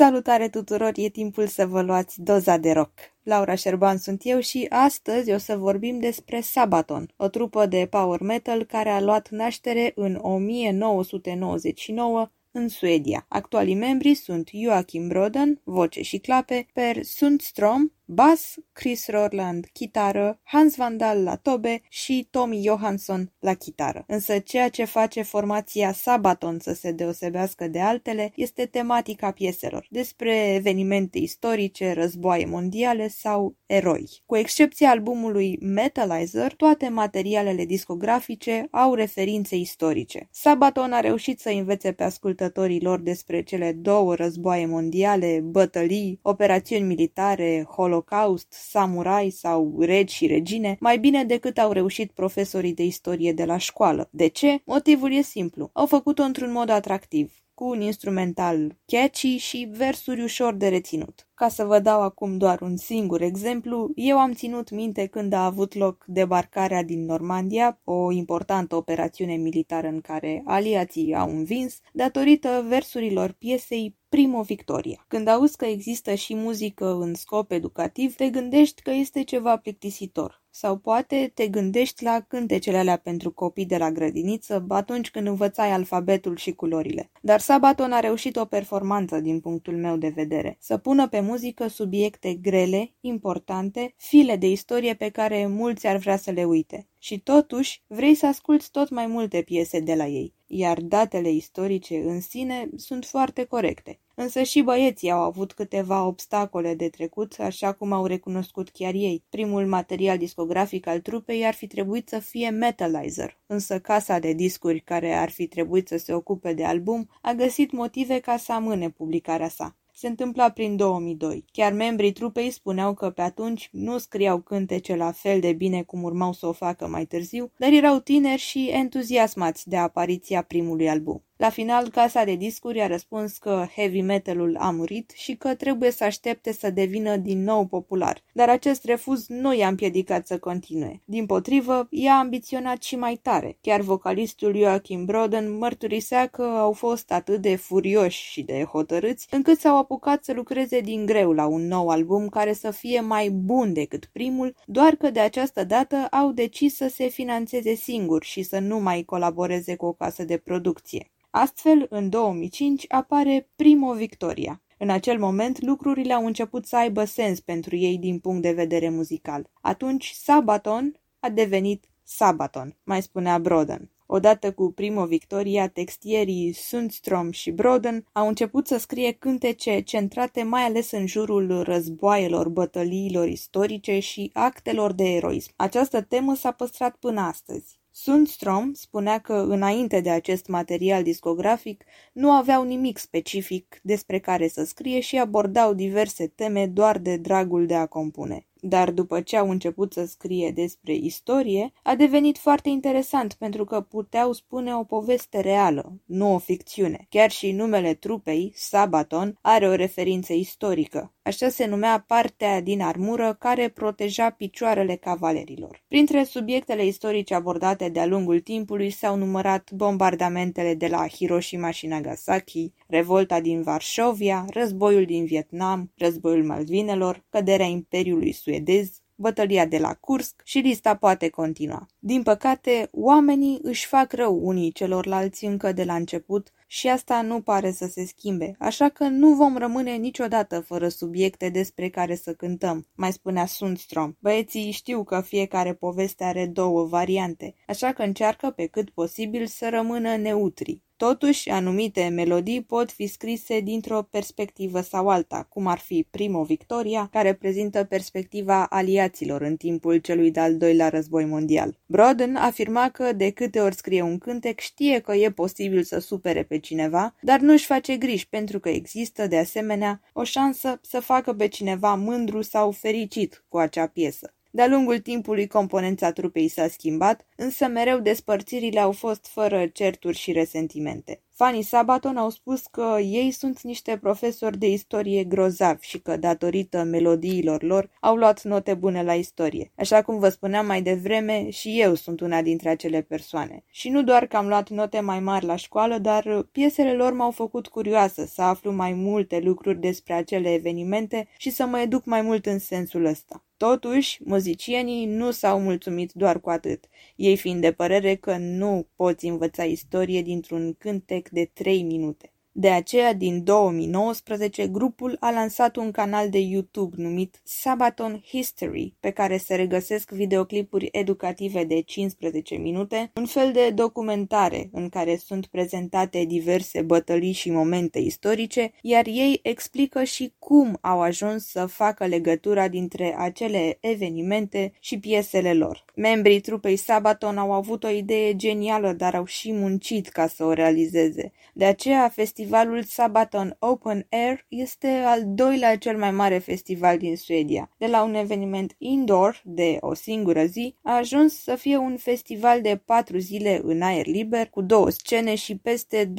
Salutare tuturor, e timpul să vă luați doza de rock. Laura Șerban sunt eu și astăzi o să vorbim despre Sabaton, o trupă de power metal care a luat naștere în 1999 în Suedia. Actualii membri sunt Joachim Broden, voce și clape, Per Sundström, bas, Chris Rorland, chitară, Hans Vandal la tobe și Tommy Johansson la chitară. Însă ceea ce face formația Sabaton să se deosebească de altele este tematica pieselor, despre evenimente istorice, războaie mondiale sau eroi. Cu excepția albumului Metalizer, toate materialele discografice au referințe istorice. Sabaton a reușit să învețe pe ascultătorii lor despre cele două războaie mondiale, bătălii, operațiuni militare, holocaust holocaust, samurai sau regi și regine, mai bine decât au reușit profesorii de istorie de la școală. De ce? Motivul e simplu. Au făcut-o într-un mod atractiv cu un instrumental catchy și versuri ușor de reținut. Ca să vă dau acum doar un singur exemplu, eu am ținut minte când a avut loc debarcarea din Normandia, o importantă operațiune militară în care aliații au învins, datorită versurilor piesei Primo Victoria. Când auzi că există și muzică în scop educativ, te gândești că este ceva plictisitor. Sau poate te gândești la cântecele alea pentru copii de la grădiniță atunci când învățai alfabetul și culorile. Dar Sabaton a reușit o performanță din punctul meu de vedere. Să pună pe muzică subiecte grele, importante, file de istorie pe care mulți ar vrea să le uite. Și totuși, vrei să asculți tot mai multe piese de la ei, iar datele istorice în sine sunt foarte corecte. Însă și băieții au avut câteva obstacole de trecut, așa cum au recunoscut chiar ei. Primul material discografic al trupei ar fi trebuit să fie Metalizer, însă casa de discuri care ar fi trebuit să se ocupe de album a găsit motive ca să amâne publicarea sa se întâmpla prin 2002. Chiar membrii trupei spuneau că pe atunci nu scriau cântece la fel de bine cum urmau să o facă mai târziu, dar erau tineri și entuziasmați de apariția primului album. La final, casa de discuri a răspuns că heavy metalul a murit și că trebuie să aștepte să devină din nou popular. Dar acest refuz nu i-a împiedicat să continue. Din potrivă, i-a ambiționat și mai tare. Chiar vocalistul Joachim Broden mărturisea că au fost atât de furioși și de hotărâți, încât s-au apucat să lucreze din greu la un nou album care să fie mai bun decât primul, doar că de această dată au decis să se financeze singuri și să nu mai colaboreze cu o casă de producție. Astfel, în 2005 apare Primo Victoria. În acel moment, lucrurile au început să aibă sens pentru ei din punct de vedere muzical. Atunci, Sabaton a devenit Sabaton, mai spunea Broden. Odată cu Primo Victoria, textierii Sundstrom și Broden au început să scrie cântece centrate mai ales în jurul războaielor, bătăliilor istorice și actelor de eroism. Această temă s-a păstrat până astăzi. Sundstrom spunea că, înainte de acest material discografic, nu aveau nimic specific despre care să scrie și abordau diverse teme doar de dragul de a compune dar după ce au început să scrie despre istorie, a devenit foarte interesant pentru că puteau spune o poveste reală, nu o ficțiune. Chiar și numele trupei, Sabaton, are o referință istorică. Așa se numea partea din armură care proteja picioarele cavalerilor. Printre subiectele istorice abordate de-a lungul timpului s-au numărat bombardamentele de la Hiroshima și Nagasaki, revolta din Varșovia, războiul din Vietnam, războiul Malvinelor, căderea Imperiului suedez, bătălia de la Kursk și lista poate continua. Din păcate, oamenii își fac rău unii celorlalți încă de la început și asta nu pare să se schimbe, așa că nu vom rămâne niciodată fără subiecte despre care să cântăm, mai spunea Sundstrom. Băieții știu că fiecare poveste are două variante, așa că încearcă pe cât posibil să rămână neutri. Totuși, anumite melodii pot fi scrise dintr-o perspectivă sau alta, cum ar fi Primo Victoria, care prezintă perspectiva aliaților în timpul celui de-al doilea război mondial. Broden afirma că de câte ori scrie un cântec știe că e posibil să supere pe cineva, dar nu-și face griji pentru că există, de asemenea, o șansă să facă pe cineva mândru sau fericit cu acea piesă. De-a lungul timpului componența trupei s-a schimbat, însă mereu despărțirile au fost fără certuri și resentimente. Fanii Sabaton au spus că ei sunt niște profesori de istorie grozavi și că, datorită melodiilor lor, au luat note bune la istorie. Așa cum vă spuneam mai devreme, și eu sunt una dintre acele persoane. Și nu doar că am luat note mai mari la școală, dar piesele lor m-au făcut curioasă să aflu mai multe lucruri despre acele evenimente și să mă educ mai mult în sensul ăsta. Totuși, muzicienii nu s-au mulțumit doar cu atât, ei fiind de părere că nu poți învăța istorie dintr-un cântec de trei minute. De aceea, din 2019, grupul a lansat un canal de YouTube numit Sabaton History, pe care se regăsesc videoclipuri educative de 15 minute, un fel de documentare în care sunt prezentate diverse bătălii și momente istorice, iar ei explică și cum au ajuns să facă legătura dintre acele evenimente și piesele lor. Membrii trupei Sabaton au avut o idee genială, dar au și muncit ca să o realizeze. De aceea, festivalul Festivalul Sabaton Open Air este al doilea cel mai mare festival din Suedia. De la un eveniment indoor de o singură zi, a ajuns să fie un festival de patru zile în aer liber, cu două scene și peste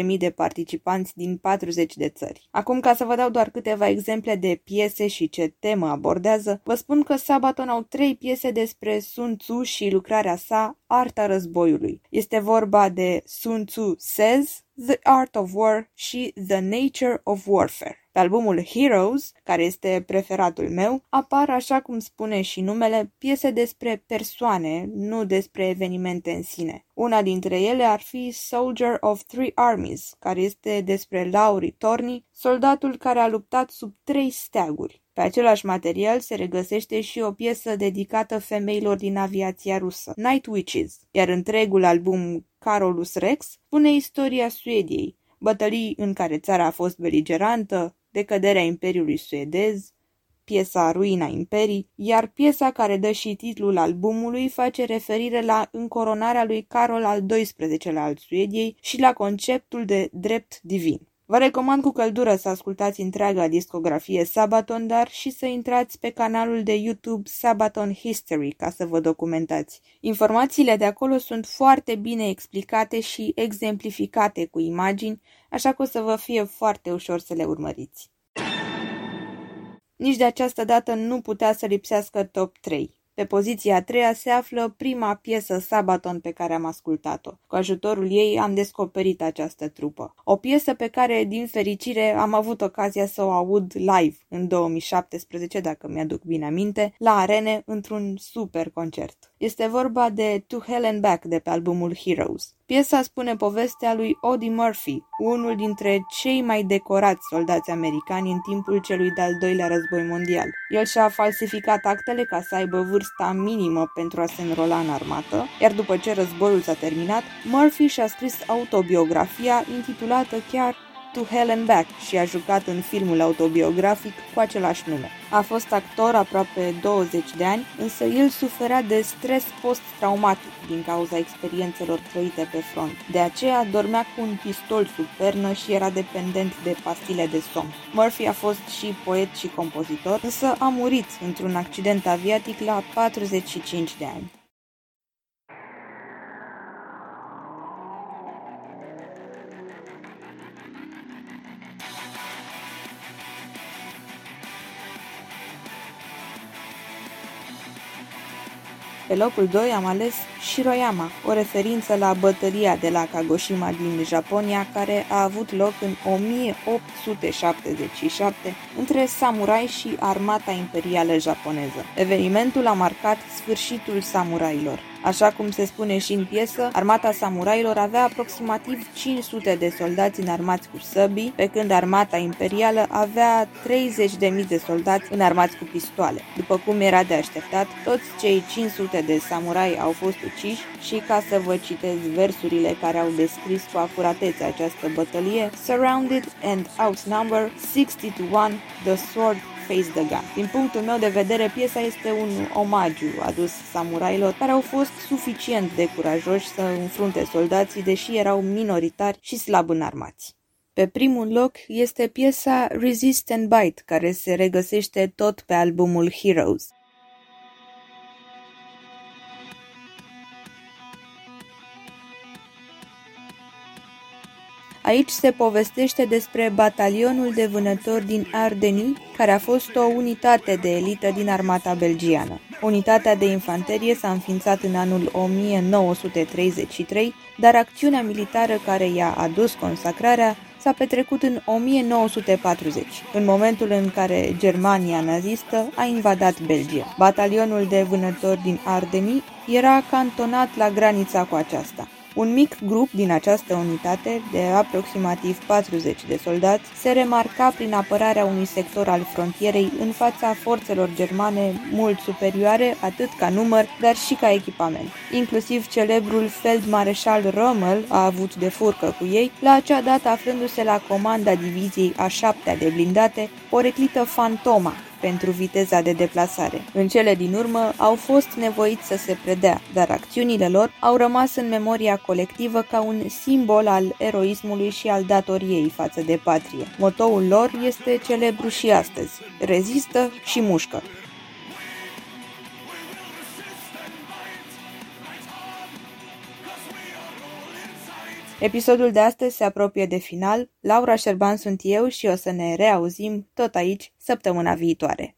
20.000 de participanți din 40 de țări. Acum, ca să vă dau doar câteva exemple de piese și ce temă abordează, vă spun că Sabaton au trei piese despre Sun Tzu și lucrarea sa, Arta războiului. Este vorba de Sun Tzu Says, The Art of War și The Nature of Warfare. Pe albumul Heroes, care este preferatul meu, apar, așa cum spune și numele, piese despre persoane, nu despre evenimente în sine. Una dintre ele ar fi Soldier of Three Armies, care este despre Lauri Torni, soldatul care a luptat sub trei steaguri. Pe același material se regăsește și o piesă dedicată femeilor din aviația rusă, Night Witches, iar întregul album Carolus Rex spune istoria Suediei, bătălii în care țara a fost beligerantă, decăderea Imperiului suedez, piesa Ruina Imperii, iar piesa care dă și titlul albumului face referire la încoronarea lui Carol al XII-lea al Suediei și la conceptul de drept divin. Vă recomand cu căldură să ascultați întreaga discografie Sabaton, dar și să intrați pe canalul de YouTube Sabaton History ca să vă documentați. Informațiile de acolo sunt foarte bine explicate și exemplificate cu imagini, așa că o să vă fie foarte ușor să le urmăriți. Nici de această dată nu putea să lipsească top 3. Pe poziția a treia se află prima piesă Sabaton pe care am ascultat-o. Cu ajutorul ei am descoperit această trupă. O piesă pe care, din fericire, am avut ocazia să o aud live în 2017, dacă mi-aduc bine aminte, la arene într-un super concert. Este vorba de To Hell and Back de pe albumul Heroes. Piesa spune povestea lui Odie Murphy, unul dintre cei mai decorați soldați americani în timpul celui de-al doilea război mondial. El și-a falsificat actele ca să aibă vârsta minimă pentru a se înrola în armată, iar după ce războiul s-a terminat, Murphy și-a scris autobiografia intitulată chiar To Hell and Back și a jucat în filmul autobiografic cu același nume. A fost actor aproape 20 de ani, însă el suferea de stres post-traumatic din cauza experiențelor trăite pe front. De aceea dormea cu un pistol sub pernă și era dependent de pastile de somn. Murphy a fost și poet și compozitor, însă a murit într-un accident aviatic la 45 de ani. Pe locul 2 am ales Shiroyama, o referință la bătălia de la Kagoshima din Japonia care a avut loc în 1877 între samurai și armata imperială japoneză. Evenimentul a marcat sfârșitul samurailor. Așa cum se spune și în piesă, armata samurailor avea aproximativ 500 de soldați înarmați cu săbii, pe când armata imperială avea 30.000 de soldați înarmați cu pistoale. După cum era de așteptat, toți cei 500 de samurai au fost uciși și ca să vă citez versurile care au descris cu acuratețe această bătălie, Surrounded and outnumbered 60 to 1, the sword Face the Gun. Din punctul meu de vedere, piesa este un omagiu adus samurailor care au fost suficient de curajoși să înfrunte soldații, deși erau minoritari și slab înarmați. Pe primul loc este piesa Resist and Bite, care se regăsește tot pe albumul Heroes. Aici se povestește despre batalionul de vânători din Ardenii, care a fost o unitate de elită din armata belgiană. Unitatea de infanterie s-a înființat în anul 1933, dar acțiunea militară care i-a adus consacrarea s-a petrecut în 1940, în momentul în care Germania nazistă a invadat Belgia. Batalionul de vânători din Ardenii era cantonat la granița cu aceasta. Un mic grup din această unitate, de aproximativ 40 de soldați, se remarca prin apărarea unui sector al frontierei în fața forțelor germane mult superioare atât ca număr, dar și ca echipament. Inclusiv celebrul feldmareșal Rommel a avut de furcă cu ei, la acea dată aflându-se la comanda diviziei a șaptea de blindate, o reclită Fantoma, pentru viteza de deplasare. În cele din urmă au fost nevoiți să se predea, dar acțiunile lor au rămas în memoria colectivă ca un simbol al eroismului și al datoriei față de patrie. Motoul lor este celebru și astăzi. Rezistă și mușcă. Episodul de astăzi se apropie de final. Laura Șerban sunt eu și o să ne reauzim tot aici săptămâna viitoare.